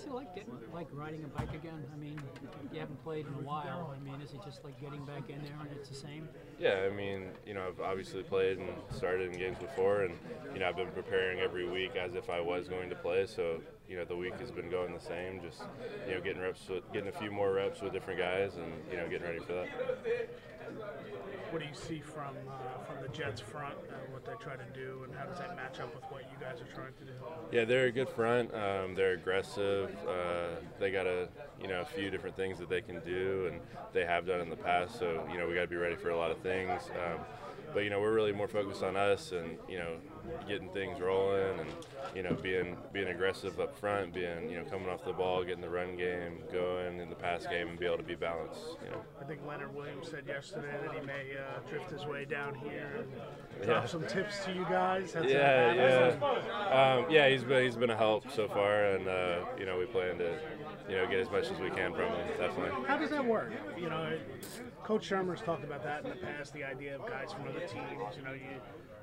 Is it like getting, like riding a bike again? I mean, you haven't played in a while. I mean, is it just like getting back in there and it's the same? Yeah, I mean, you know, I've obviously played and started in games before, and you know, I've been preparing every week as if I was going to play. So, you know, the week has been going the same. Just you know, getting reps, with, getting a few more reps with different guys, and you know, getting ready for that. What do you see from uh, from the Jets front and what they try to do, and how does that match up with what you guys are trying to do? Yeah, they're a good front. Um, they're aggressive. Uh, they got a you know a few different things that they can do, and they have done in the past. So you know we got to be ready for a lot of things. Um, but you know we're really more focused on us and you know getting things rolling and you know being being aggressive up front, being you know coming off the ball, getting the run game going in the pass game, and be able to be balanced. You know. I think Leonard Williams said yesterday that he may uh, drift his way down here and drop Yeah. some tips to you guys. Has that Yeah, yeah, um, yeah. He's been he's been a help so far, and uh, you know we plan to you know get as much as we can from him. Definitely. How does that work? You know, Coach Shurmur's talked about that in the past. The idea of guys from other teams. You know, you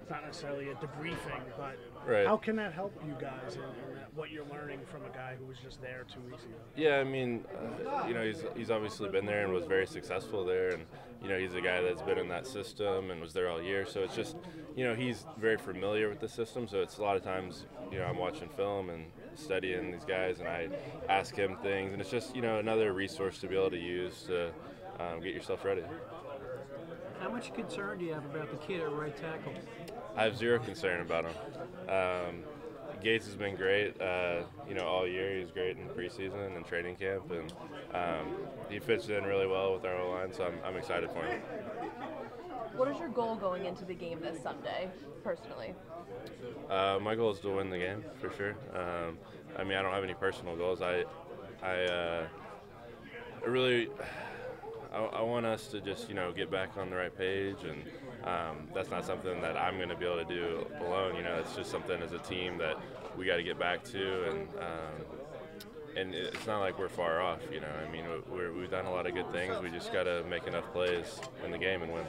it's not necessarily a debriefing, but Right. how can that help you guys that, what you're learning from a guy who was just there two weeks ago? Yeah, I mean, uh, you know, he's he's obviously been there and was very successful there, and you know, he's a guy that's been in that system and was there all year. So it's just, you know, he's very familiar with the system. So it's a lot of times, you know, I'm watching film and studying these guys, and I ask him things, and it's just, you know, another resource to be able to use to um, get yourself ready. How much concern do you have about the kid at right tackle? I have zero concern about him. Um, Gates has been great, uh, you know, all year. He's great in preseason and training camp, and um, he fits in really well with our O line. So I'm, I'm excited for him. What is your goal going into the game this Sunday, personally? Uh, my goal is to win the game for sure. Um, I mean, I don't have any personal goals. I, I, uh, I really, I, I want us to just you know get back on the right page, and um, that's not something that I'm going to be able to do alone. You know, it's just something as a team that we got to get back to, and um, and it's not like we're far off. You know, I mean, we're, we've done a lot of good things. We just got to make enough plays in the game and win.